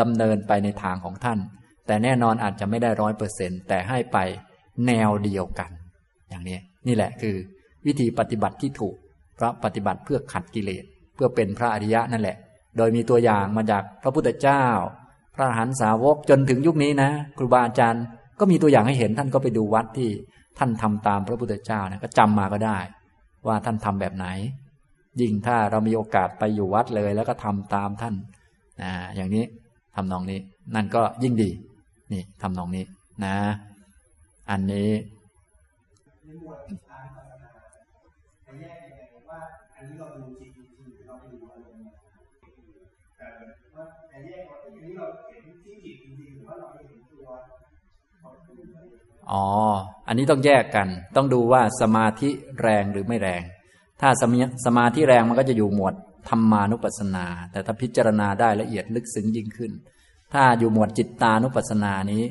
ดำเนินไปในทางของท่าน แต่แน่นอนอาจจะไม่ได้ร้อยเปอร์เซ็นแต่ให้ไปแนวเดียวกัน อย่างนี้นี่แหละคือ วิธีปฏิบัติที่ถูกพระปฏิบัติเพื่อขัดกิเลส เพื่อเป็นพระอริยะนั่นแหละ โดยมีตัวอย่างมาจากพระพุทธเจ้า พระอรหันตสาวกจนถึงยุคนี้นะ ครูบาอาจารย์ก็มีตัวอย่างให้เห็นท่านก็ไปดูวัดที่ท่านทำตามพระพุทธเจ้านะก็จำมาก็ได้ ว่าท่านทำแบบไหน ยิ่งถ้าเรามีโอกาสไปอยู่วัดเลย แล้วก็ทำตามท่านอ่าอย่างนี้ทำนองนี้นั่นก็ยิ่งดี นี่ทำนองนี้นะ อันนี้ในหมวดทางศาสนาจะแยกยังไงว่าอันนี้เราดูจิตจริงหรือเราไปดูอารมณ์แต่ว่าจะแยกว่าอันนี้เราเห็นที่จิตจริงหรือว่าเราเห็นตัวของผู้อื่นอ๋อ อันนี้ต้องแยกกัน ต้องดูว่าสมาธิแรงหรือไม่แรง ถ้าสมาสมาธิแรงมันก็จะอยู่หมวดธรรมานุปัสสนา แต่ถ้าพิจารณาได้ละเอียดลึกซึ้งยิ่งขึ้น ถ้าอยู่หมวดจิตตานุปัสสนานี้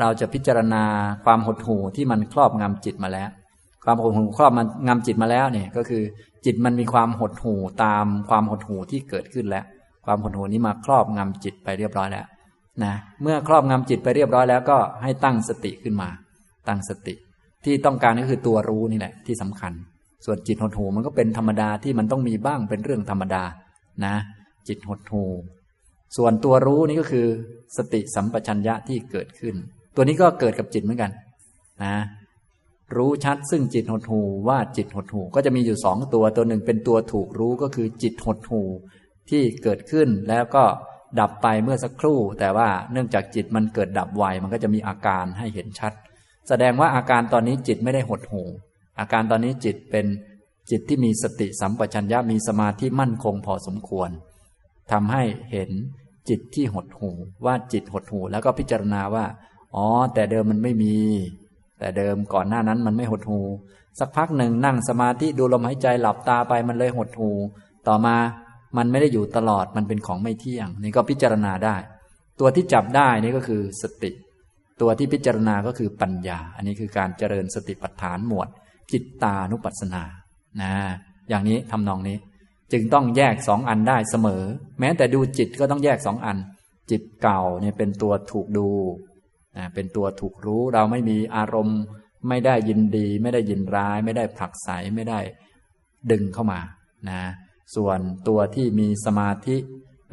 เราจะพิจารณาความหดหู่ที่มันครอบงำจิตมาแล้ว ความหดหู่ครอบมันงำจิตมาแล้วเนี่ยก็คือจิตมันมีความหดหู่ตามความหดหู่ที่เกิดขึ้นแล้ว ความหดหู่นี้มาครอบงำจิตไปเรียบร้อยแล้วนะเมื่อครอบงำจิตไปเรียบร้อยแล้วก็ให้ตั้งสติขึ้นมา ตั้งสติ ที่ต้องการก็คือตัวรู้นี่แหละที่สำคัญ ส่วนจิตหดหู่มันก็เป็นธรรมดาที่มันต้องมีบ้างเป็นเรื่องธรรมดานะ จิตหดหู่ ส่วนตัวรู้นี่ก็คือ สติสัมปชัญญะที่เกิดขึ้น ตัวนี้ก็เกิดกับจิตเหมือนกันนะรู้ชัดซึ่งจิตหดหูว่าจิตหดหูก็จะมีอยู่สองตัวตัวหนึ่งเป็นตัวถูกรู้ก็คือจิตหดหูที่เกิดขึ้นแล้วก็ดับไปเมื่อสักครู่ แต่ว่าเนื่องจากจิตมันเกิดดับไวมันก็จะมีอาการให้เห็นชัด แสดงว่าอาการตอนนี้จิตไม่ได้หดหูอาการตอนนี้จิตเป็นจิตที่มีสติสัมปชัญญะมีสมาธิมั่นคงพอสมควรทำให้เห็น จิตที่หดหูว่าจิตหดหูแล้วก็พิจารณาว่า อ๋อ แต่เดิมมันไม่มี แต่เดิมก่อนหน้านั้นมันไม่หดหูสักพักหนึ่งนั่งสมาธิดูลมหายใจหลับตาไปมันเลยหดหูต่อมามันไม่ได้อยู่ตลอดมันเป็นของไม่เที่ยง นี่ก็พิจารณาได้ ตัวที่จับได้นี่ก็คือสติ ตัวที่พิจารณาก็คือปัญญา อันนี้คือการเจริญสติปัฏฐานหมวดจิตตานุปัสสนานะอย่างนี้ทำนองนี้ จึงต้องแยกสองอันได้เสมอ แม้แต่ดูจิตก็ต้องแยกสองอัน จิตเก่าเนี่ยเป็นตัวถูกดูนะเป็นตัวถูกรู้เราไม่มีอารมณ์ ไม่ได้ยินดี ไม่ได้ยินร้าย ไม่ได้ผลักไสไม่ได้ดึงเข้ามานะส่วนตัวที่มีสมาธิ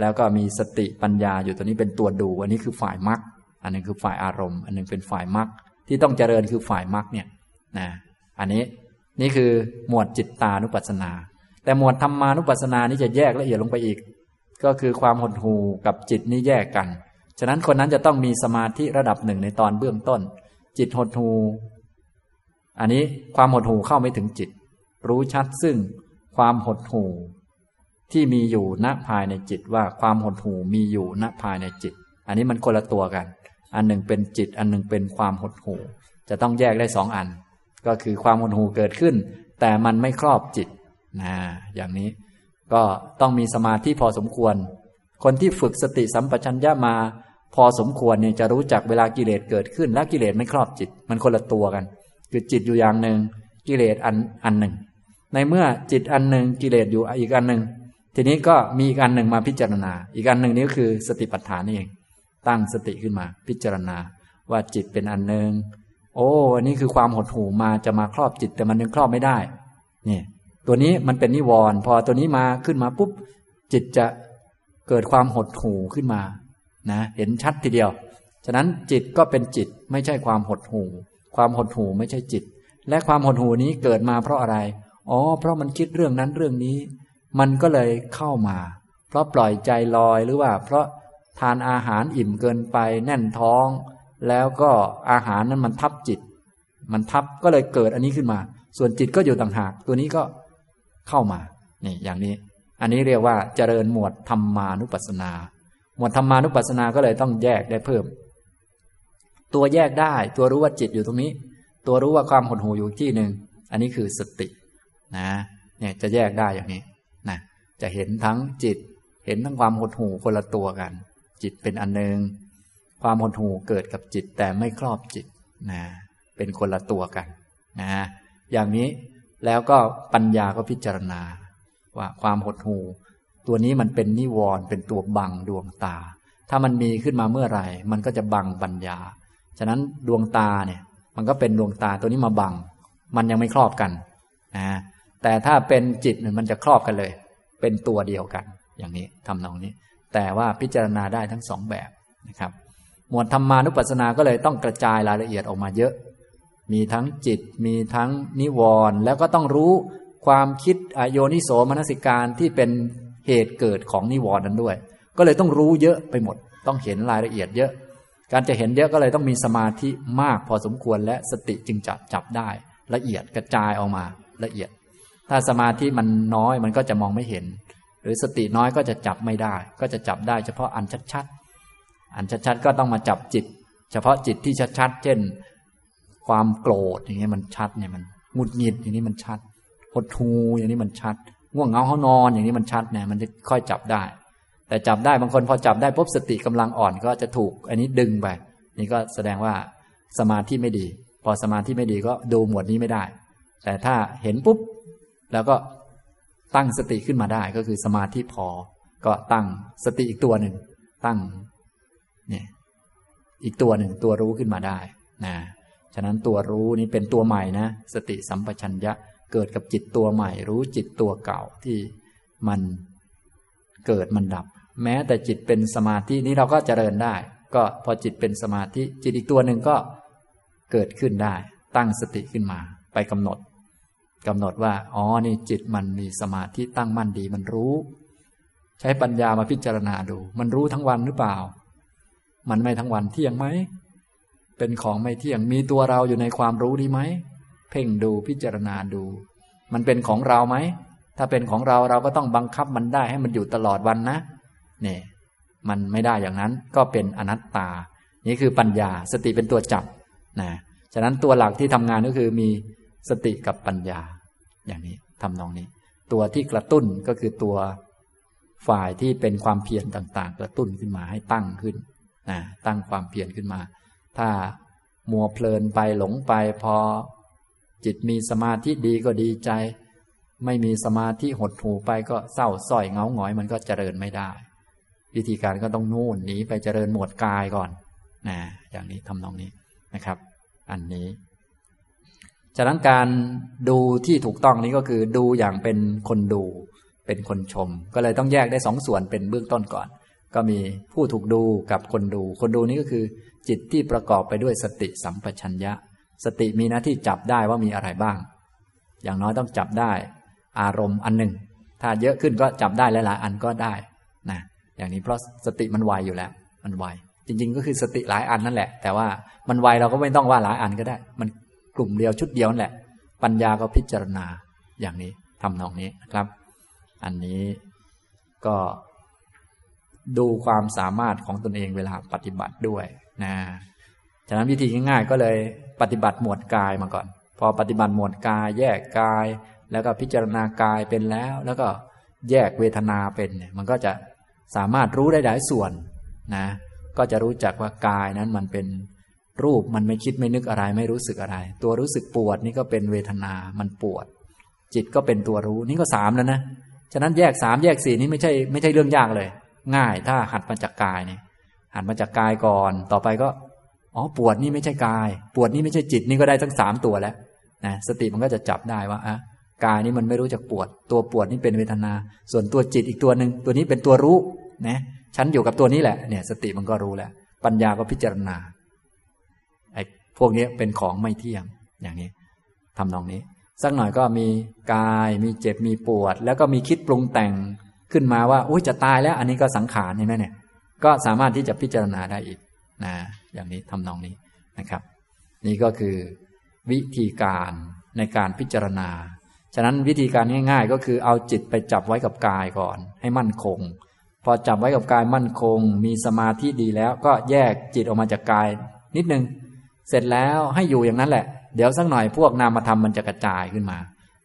แล้วก็มีสติปัญญาอยู่ตัวนี้เป็นตัวดู อันนี้คือฝ่ายมรรคอันนึงคือฝ่ายอารมณ์ อันนึงเป็นฝ่ายมรรคที่ต้องเจริญคือฝ่ายมรรคเนี่ยนะอันนี้นี่คือหมวดจิตตานุปัสสนา แต่หมวดธรรมานุปัสสนานี่จะแยกละเอียดลงไปอีก ก็คือความหดหู่กับจิตนี่แยกกัน ฉะนั้นคนนั้นจะต้องมีสมาธิระดับหนึ่งในตอนเบื้องต้น จิตหดหู่อันนี้ความหดหู่เข้าไม่ถึงจิต รู้ชัดซึ่งความหดหู่ที่มีอยู่ณภายในจิตว่าความหดหู่มีอยู่ณภายในจิต อันนี้มันคนละตัวกัน อันหนึ่งเป็นจิต อันหนึ่งเป็นความหดหู่จะต้องแยกได้สองอัน ก็คือความหดหู่เกิดขึ้น แต่มันไม่ครอบจิต นะอย่างนี้ก็ต้องมีสมาธิพอสมควร คนที่ฝึกสติสัมปชัญญะมา พอสมควรเนี่ยจะรู้จักเวลากิเลสเกิดขึ้น และกิเลสไม่ครอบจิต มันคนละตัวกัน คือจิตอยู่อย่างหนึ่งกิเลสอันอันหนึ่ง ในเมื่อจิตอันหนึ่งกิเลสอยู่อีกอันหนึ่งทีนี้ก็มีอีกอันหนึ่งมาพิจารณา อีกอันหนึ่งนี้ก็คือสติปัฏฐานนี่เอง ตั้งสติขึ้นมาพิจารณา ว่าจิตเป็นอันหนึ่งโอ้อันนี้คือความหดหู่มาจะมาครอบจิตแต่มันยังครอบไม่ได้ เนี่ย ตัวนี้มันเป็นนิวรณ์พอตัวนี้มาขึ้นมาปุ๊บจิตจะเกิดความหดหู่ขึ้นมานะเห็นชัดทีเดียว ฉะนั้นจิตก็เป็นจิตไม่ใช่ความหดหู่ ความหดหู่ไม่ใช่จิต และความหดหู่นี้เกิดมาเพราะอะไร อ๋อ เพราะมันคิดเรื่องนั้นเรื่องนี้ มันก็เลยเข้ามา เพราะปล่อยใจลอยหรือว่า เพราะทานอาหารอิ่มเกินไปแน่นท้อง แล้วก็อาหารนั้นมันทับจิต มันทับก็เลยเกิดอันนี้ขึ้นมา ส่วนจิตก็อยู่ต่างหาก ตัวนี้ก็ เข้ามานี่อย่างนี้ อันนี้เรียกว่าเจริญหมวดธรรมานุปัสสนา หมวดธรรมานุปัสสนาก็เลยต้องแยกได้เพิ่ม ตัวแยกได้ ตัวรู้ว่าจิตอยู่ตรงนี้ ตัวรู้ว่าความหดหู่อยู่ที่หนึ่งอันนี้คือสตินะเนี่ยจะแยกได้อย่างนี้นะจะเห็นทั้งจิต เห็นทั้งความหดหู่คนละตัวกัน จิตเป็นอันหนึ่งความหดหู่เกิดกับจิตแต่ไม่ครอบจิตนะเป็นคนละตัวกันนะอย่างนี้ แล้วก็ปัญญาก็พิจารณา ว่าความหดหู่ตัวนี้มันเป็นนิวรณ์เป็นตัวบังดวงตา ถ้ามันมีขึ้นมาเมื่อไหร่ มันก็จะบังปัญญา ฉะนั้นดวงตาเนี่ยมันก็เป็นดวงตาตัวนี้มาบัง มันยังไม่ครอบกันนะแต่ถ้าเป็นจิตมันจะครอบกันเลย เป็นตัวเดียวกัน อย่างนี้ทำนองนี้ แต่ว่าพิจารณาได้ทั้งสองแบบนะครับ หมวดธรรมานุปัสสนาก็เลยต้องกระจายรายละเอียดออกมาเยอะ มีทั้งจิต มีทั้งนิวรณ์แล้วก็ต้องรู้ความคิดอโยนิโสมนสิการที่เป็นเหตุเกิดของนิวรณ์นั้นด้วย ก็เลยต้องรู้เยอะไปหมด ต้องเห็นรายละเอียดเยอะ การจะเห็นเยอะก็เลยต้องมีสมาธิมากพอสมควรและสติจึงจับจับได้ ละเอียดกระจายออกมาละเอียด ถ้าสมาธิมันน้อยมันก็จะมองไม่เห็น หรือสติน้อยก็จะจับไม่ได้ ก็จะจับได้เฉพาะอันชัดๆอันชัดๆก็ต้องมาจับจิต เฉพาะจิตที่ชัดๆเช่น ความโกรธอย่างนี้มันชัดเนี่ยมันหงุดหงิดอย่างนี้มันชัดหดทูอย่างนี้มันชัดง่วงเหงาเขานอนอย่างนี้มันชัดเนี่ยมันจะค่อยจับได้ แต่จับได้บางคนพอจับได้ปุ๊บสติกำลังอ่อนก็จะถูก อันนี้ดึงไป นี่ก็แสดงว่าสมาธิไม่ดี พอสมาธิไม่ดีก็ดูหมวดนี้ไม่ได้ แต่ถ้าเห็นปุ๊บ แล้วก็ตั้งสติขึ้นมาได้ก็คือสมาธิพอ ก็ตั้งสติอีกตัวหนึ่งตั้งเนี่ยอีกตัวหนึ่งตัวรู้ขึ้นมาได้นะ ฉะนั้นตัวรู้นี้เป็นตัวใหม่นะ สติสัมปชัญญะเกิดกับจิตตัวใหม่ รู้จิตตัวเก่าที่มันเกิดมันดับ แม้แต่จิตเป็นสมาธินี้เราก็เจริญได้ ก็พอจิตเป็นสมาธิจิตอีกตัวหนึ่งก็เกิดขึ้นได้ ตั้งสติขึ้นมา ไปกำหนดกำหนดว่าอ๋อนี่จิตมันมีสมาธิตั้งมั่นดีมันรู้ ใช้ปัญญามาพิจารณาดู มันรู้ทั้งวันหรือเปล่า มันไม่ทั้งวันเที่ยงไหม เป็นของไม่เที่ยง มีตัวเราอยู่ในความรู้นี้ไหม เพ่งดูพิจารณาดู มันเป็นของเราไหม ถ้าเป็นของเราเราก็ต้องบังคับมันได้ให้มันอยู่ตลอดวันนะ เนี่ย มันไม่ได้อย่างนั้นก็เป็นอนัตตา นี่คือปัญญา สติเป็นตัวจับ นะ ฉะนั้นตัวหลักที่ทำงานก็คือมีสติกับปัญญา อย่างนี้ทำนองนี้ ตัวที่กระตุ้นก็คือตัวฝ่ายที่เป็นความเพียรต่าง ๆ กระตุ้นขึ้นมาให้ตั้งขึ้นนะตั้งความเพียรขึ้นมา ถ้ามัวเพลินไปหลงไปพอ จิตมีสมาธิดีก็ดีใจ ไม่มีสมาธิหดหูไปก็เศร้าส้อยเงาหงอยมันก็เจริญไม่ได้ วิธีการก็ต้องนู่นหนีไปเจริญหมวดกายก่อนนะอย่างนี้ทำนองนี้นะครับ อันนี้ฉะนั้นการดูที่ถูกต้องนี้ก็คือดูอย่างเป็นคนดู เป็นคนชม ก็เลยต้องแยกได้สองส่วนเป็นเบื้องต้นก่อน ก็มีผู้ถูกดูกับคนดู คนดูนี้ก็คือ จิตที่ประกอบไปด้วยสติสัมปชัญญะ สติมีหน้าที่จับได้ว่ามีอะไรบ้าง อย่างน้อยต้องจับได้ อารมณ์อันหนึ่ง ถ้าเยอะขึ้นก็จับได้หลายๆอันก็ได้นะอย่างนี้เพราะสติมันไวอยู่แล้ว มันไวจริง ๆ ก็คือสติหลายอันนั่นแหละ แต่ว่ามันไวเราก็ไม่ต้องว่าหลายอันก็ได้ มันกลุ่มเดียวชุดเดียวนั่นแหละ ปัญญาก็พิจารณาอย่างนี้ทำนองนี้นะครับ อันนี้ก็ ดูความสามารถของตนเองเวลาปฏิบัติด้วยนะฉะนั้นวิธีง่ายๆก็เลยปฏิบัติหมวดกายมาก่อน พอปฏิบัติหมวดกายแยกกาย แล้วก็พิจารณากายเป็นแล้ว แล้วก็แยกเวทนาเป็นเนี่ยมันก็จะสามารถรู้ได้หลายส่วนนะก็จะรู้จักว่ากายนั้นมันเป็นรูปมันไม่คิดไม่นึกอะไรไม่รู้สึกอะไร ตัวรู้สึกปวดนี่ก็เป็นเวทนา มันปวด จิตก็เป็นตัวรู้นี่ก็สามแล้วนะ ฉะนั้นแยกสามแยกสี่นี้ไม่ใช่ไม่ใช่เรื่องยากเลย ง่ายถ้าหัดมาจากกายเนี่ยหัดมาจากกายก่อน ต่อไปก็อ๋อปวดนี่ไม่ใช่กาย ปวดนี่ไม่ใช่จิตนี่ก็ได้ทั้งสามตัวแล้วนะสติมันก็จะจับได้ว่าอะกายนี่มันไม่รู้จักปวด ตัวปวดนี่เป็นเวทนา ส่วนตัวจิตอีกตัวหนึ่งตัวนี้เป็นตัวรู้นะฉันอยู่กับตัวนี้แหละเนี่ย สติมันก็รู้แล้วปัญญาก็พิจารณาไอพวกนี้เป็นของไม่เที่ยงอย่างนี้ทำนองนี้ สักหน่อยก็มีกายมีเจ็บมีปวด แล้วก็มีคิดปรุงแต่ง ขึ้นมาว่าอุ้ยจะตายแล้ว อันนี้ก็สังขารใช่ไหมเนี่ย ก็สามารถที่จะพิจารณาได้อีกนะอย่างนี้ทำนองนี้นะครับ นี่ก็คือวิธีการในการพิจารณา ฉะนั้นวิธีการง่าย ๆ ก็คือเอาจิตไปจับไว้กับกายก่อน ให้มั่นคง พอจับไว้กับกายมั่นคง มีสมาธิดีแล้ว ก็แยกจิตออกมาจากกาย นิดนึง เสร็จแล้วให้อยู่อย่างนั้นแหละ เดี๋ยวสักหน่อยพวกนามธรรมมันจะกระจายขึ้นมา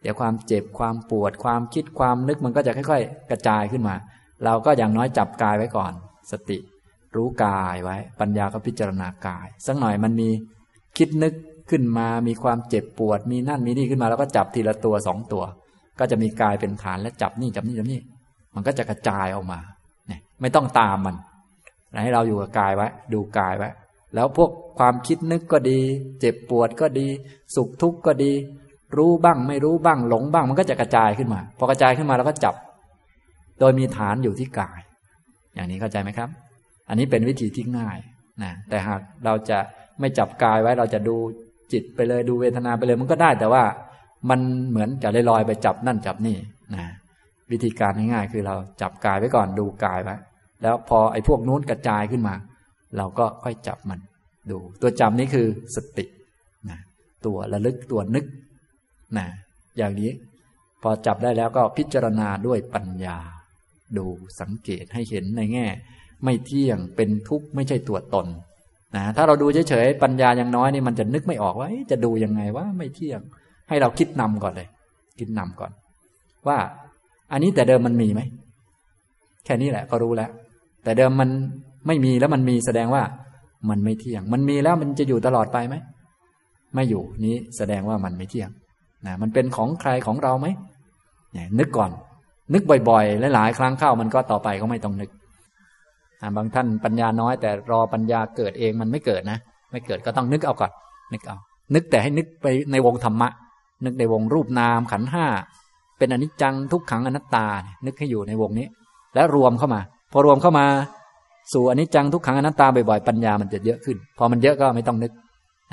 ดี๋ยวความเจ็บความปวดความคิดความนึกมันก็จะค่อย ๆ กระจายขึ้นมา เราก็อย่างน้อยจับกายไว้ก่อน สติ รู้กายไว้ ปัญญาก็พิจารณากาย สักหน่อยมันมีคิดนึกขึ้นมามีความเจ็บปวด มีนั่นมีนี่ขึ้นมา แล้วก็จับทีละตัวสองตัว ก็จะมีกายเป็นฐานและจับนี่จับนี่จับนี่ มันก็จะกระจายออกมาเนี่ยไม่ต้องตามมันให้เราอยู่กับกายไว้ ดูกายไว้ แล้วพวกความคิดนึกก็ดี เจ็บปวดก็ดี สุขทุกข์ก็ดี รู้บ้าง ไม่รู้บ้างหลงบ้าง มันก็จะกระจายขึ้นมา พอกระจายขึ้นมาเราก็จับ โดยมีฐานอยู่ที่กาย อย่างนี้เข้าใจไหมครับ อันนี้เป็นวิธีที่ง่ายนะแต่หากเราจะไม่จับกายไว้เราจะดูจิตไปเลยดูเวทนาไปเลยมันก็ได้แต่ว่ามันเหมือนจะลอยๆไปจับนั่นจับนี่นะวิธีการง่ายๆคือเราจับกายไว้ก่อนดูกายไว้แล้วพอไอ้พวกนู้นกระจายขึ้นมา เราก็ค่อยจับมันดู ตัวจำนี่คือสตินะตัวระลึกตัวนึก นะอย่างนี้ พอจับได้แล้วก็พิจารณาด้วยปัญญา ดูสังเกตให้เห็นในแง่ ไม่เที่ยงเป็นทุกข์ไม่ใช่ตัวตนนะถ้าเราดูเฉยๆปัญญาอยังน้อยนี่มันจะนึกไม่ออกว่าจะดูยังไงว่าไม่เที่ยง ให้เราคิดนำก่อนเลย คิดนำก่อน ว่าอันนี้แต่เดิมมันมีไหมแค่นี้แหละก็รู้แล้ว แต่เดิมมันไม่มีแล้วมันมีแสดงว่ามันไม่เที่ยง มันมีแล้วมันจะอยู่ตลอดไปไหม ไม่อยู่นี้แสดงว่ามันไม่เที่ยง นะมันเป็นของใครของเราไหมเนี่ยนึกก่อน นึกบ่อยๆหลายๆครั้งเข้ามันก็ต่อไปก็ไม่ต้องนึกบางท่านปัญญาน้อย แต่รอปัญญาเกิดเองมันไม่เกิดนะ ไม่เกิดก็ต้องนึกเอาก่อน นึกเอา นึกแต่ให้นึกไปในวงธรรมะ นึกในวงรูปนามขันห้าเป็นอนิจจังทุกขังอนัตตา นึกให้อยู่ในวงนี้ แล้วรวมเข้ามา พอรวมเข้ามา สู่อนิจจังทุกขังอนัตตาบ่อยๆปัญญามันจะเยอะขึ้น พอมันเยอะก็ไม่ต้องนึก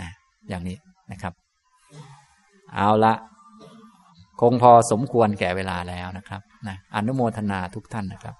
นะอย่างนี้นะครับ เอาละคงพอสมควรแก่เวลาแล้วนะครับนะอนุโมทนาทุกท่านนะครับ